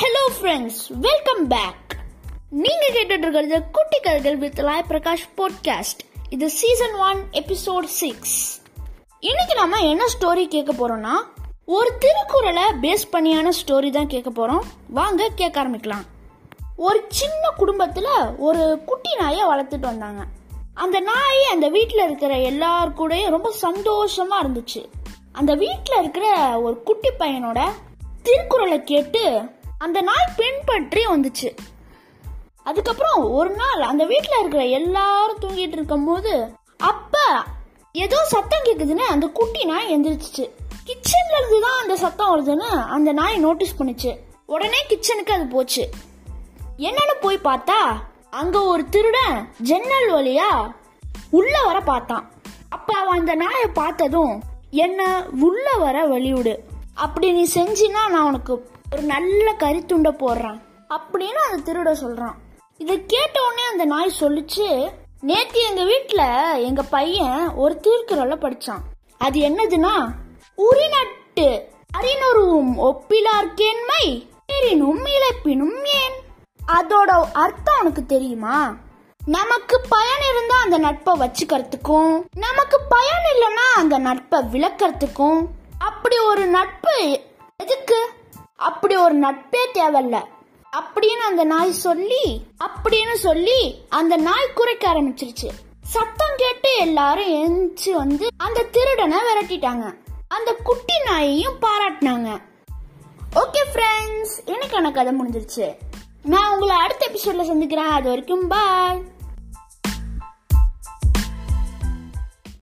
Hello friends welcome back நீங்க கேட்டுட்டு இருக்கிறது குட்டி கதைகள் வித் லாய் பிரகாஷ் பாட்காஸ்ட் இது சீசன் ஒன் எபிசோட் சிக்ஸ் இன்னைக்கு நாம என்ன ஸ்டோரி கேட்க போறோம்னா ஒரு திருக்குறளை பேஸ் பண்ணியான ஸ்டோரி தான் கேட்க போறோம். வாங்க கேட்க ஆரம்பிக்கலாம். ஒரு சின்ன குடும்பத்துல ஒரு குட்டி நாயை வளர்த்துட்டு வந்தாங்க. அந்த நாய் அந்த வீட்டில் இருக்கிற எல்லார் கூடயும் ரொம்ப சந்தோஷமா இருந்துச்சு. அந்த வீட்டில் இருக்கிற ஒரு குட்டி பையனோட திருக்குறளை கேட்டு அந்த நாய் பின்பற்றி வந்துச்சு. அதுக்கப்புறம் ஒரு நாள் அந்த வீட்டில் இருக்கிற எல்லாரும் தூங்கிட்டு இருக்கும் போது அப்ப ஏதோ சத்தம் கேக்குதுன்னு அந்த குட்டி நாய் எந்திரிச்சிச்சு. கிச்சன்ல இருந்து தான் அந்த சத்தம் வருதுன்னு அந்த நாய் நோட்டீஸ் பண்ணுச்சு. உடனே கிச்சனுக்கு அது போச்சு. என்னன்னு போய் பார்த்தா அங்க ஒரு திருடன் ஜன்னல் வழியா உள்ள வர பார்த்தான். அப்ப அவன் அந்த நாயை பார்த்ததும் என்ன உள்ள வர வழிவிடு. அப்படி நீ செஞ்சினா நான் உனக்கு ஒரு நல்ல கறித்துண்டை போடுறான் அப்படின்னு அந்த திருட சொல்றான். இதை கேட்ட உடனே அந்த நாய் சொல்லிச்சு நேத்து எங்க வீட்டுல எங்க பையன் ஒரு தீர்க்கிறல படிச்சான். அது என்னதுன்னா உரிநட்டு அறிநொருவும் ஒப்பிலார்க்கேன்மை எரினும் இழப்பினும் ஏன்? அதோட அர்த்தம் உனக்கு தெரியுமா? நமக்கு பயன் இருந்தா அந்த நட்பை வச்சுக்கிறதுக்கும் நமக்கு பயன் இல்லைன்னா அந்த நட்பை விளக்கறதுக்கும் அப்படி ஒரு நட்பு எதுக்கு? அப்படி ஒரு நட்பே தேவையில்ல. அப்படின்னு அந்த நாய் சொல்லி அப்படின்னு சொல்லி அந்த நாய் குறைக்க ஆரம்பிச்சிருச்சு. சத்தம் கேட்டு எல்லாரும் எந்திச்சு வந்து அந்த திருடனை விரட்டிட்டாங்க. அந்த குட்டி நாயையும் பாராட்டினாங்க. ஓகே ஃப்ரெண்ட்ஸ் எனக்கான கதை முடிஞ்சிருச்சு. நான் உங்களை அடுத்த எபிசோட்ல சந்திக்கிறேன். அது வரைக்கும் பாய்